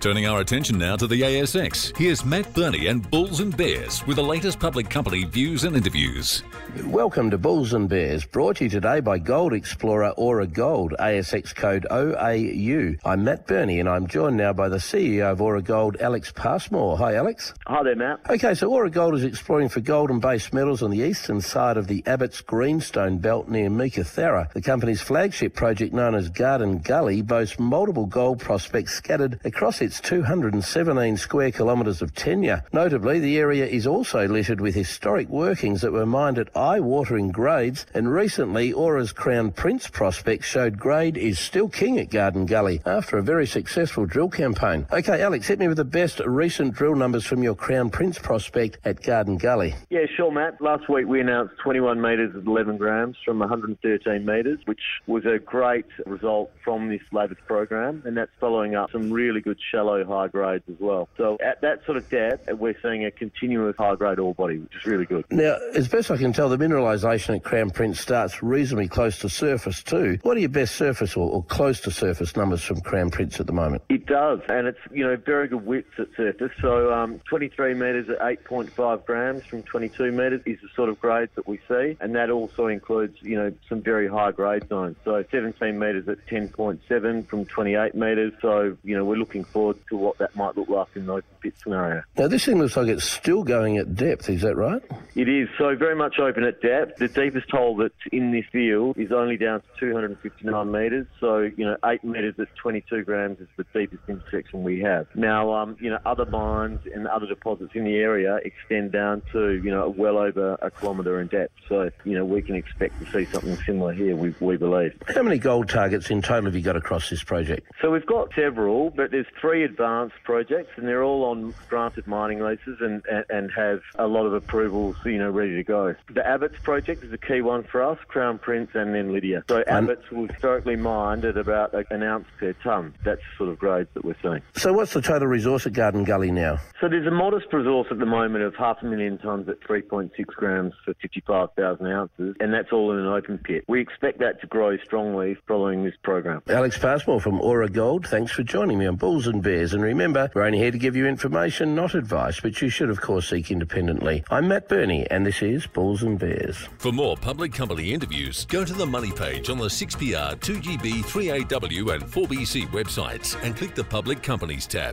Turning our attention now to the ASX, here's Matt Birney and Bulls and Bears with the latest public company views and interviews. Welcome to Bulls and Bears, brought to you today by Gold Explorer Ora Gold, ASX code OAU. I'm Matt Birney and I'm joined now by the CEO of Ora Gold, Alex Passmore. Hi, Alex. Hi there, Matt. Okay, so Aura Gold is exploring for gold and base metals on the eastern side of the Abbott's Greenstone Belt near Meekatharra. The company's flagship project, known as Garden Gully, boasts multiple gold prospects scattered across its 217 square kilometres of tenure. Notably, the area is also littered with historic workings that were mined at eye-watering grades, and recently Ora's Crown Prince prospect showed grade is still king at Garden Gully after a very successful drill campaign. Okay, Alex, hit me with the best recent drill numbers from your Crown Prince prospect at Garden Gully. Yeah, sure, Matt. Last week we announced 21 metres at 11 grams from 113 metres, which was a great result from this latest program, and that's following up some really good shallow high grades as well. So at that sort of depth, we're seeing a continuous high grade ore body, which is really good. Now, as best I can tell, the mineralisation at Crown Prince starts reasonably close to surface too. What are your best surface or, or close to surface numbers from Crown Prince at the moment? It does, and it's you know very good widths at surface. So um, 23 metres at 8.5 grams from 22 metres is the sort of grades that we see, and that also includes you know some very high grade zones. So 17 metres at 10.7 from 28 metres. So you know we're looking forward to what that might look like in those pit scenario. Now, this thing looks like it's still going at depth. Is that right? It is so very much open at depth. The deepest hole that's in this field is only down to 259 metres. So you know eight metres at 22 grams is the deepest intersection we have. Now um, you know other mines and other deposits in the area extend down to you know well over a kilometre in depth. So you know we can expect to see something similar here. We, we believe. How many gold targets in total have you got across this project? So we've got several, but there's three advanced projects, and they're all on granted mining leases and, and, and have a lot of approvals, you know, ready to go. The Abbott's project is a key one for us, Crown Prince and then Lydia. So Abbott's was historically mined at about uh, an ounce per tonne. That's the sort of grades that we're seeing. So, what's the total resource at Garden Gully now? So there's a modest resource at the moment of half a million tonnes at 3.6 grams for 55,000 ounces, and that's all in an open pit. We expect that to grow strongly following this program. Alex Passmore from Ora Gold, thanks for joining me on Bulls and Bears. And remember, we're only here to give you information, not advice, but you should, of course, seek independently. I'm Matt And this is Bulls and Bears. For more public company interviews, go to the Money page on the 6PR, 2GB, 3AW, and 4BC websites and click the Public Companies tab.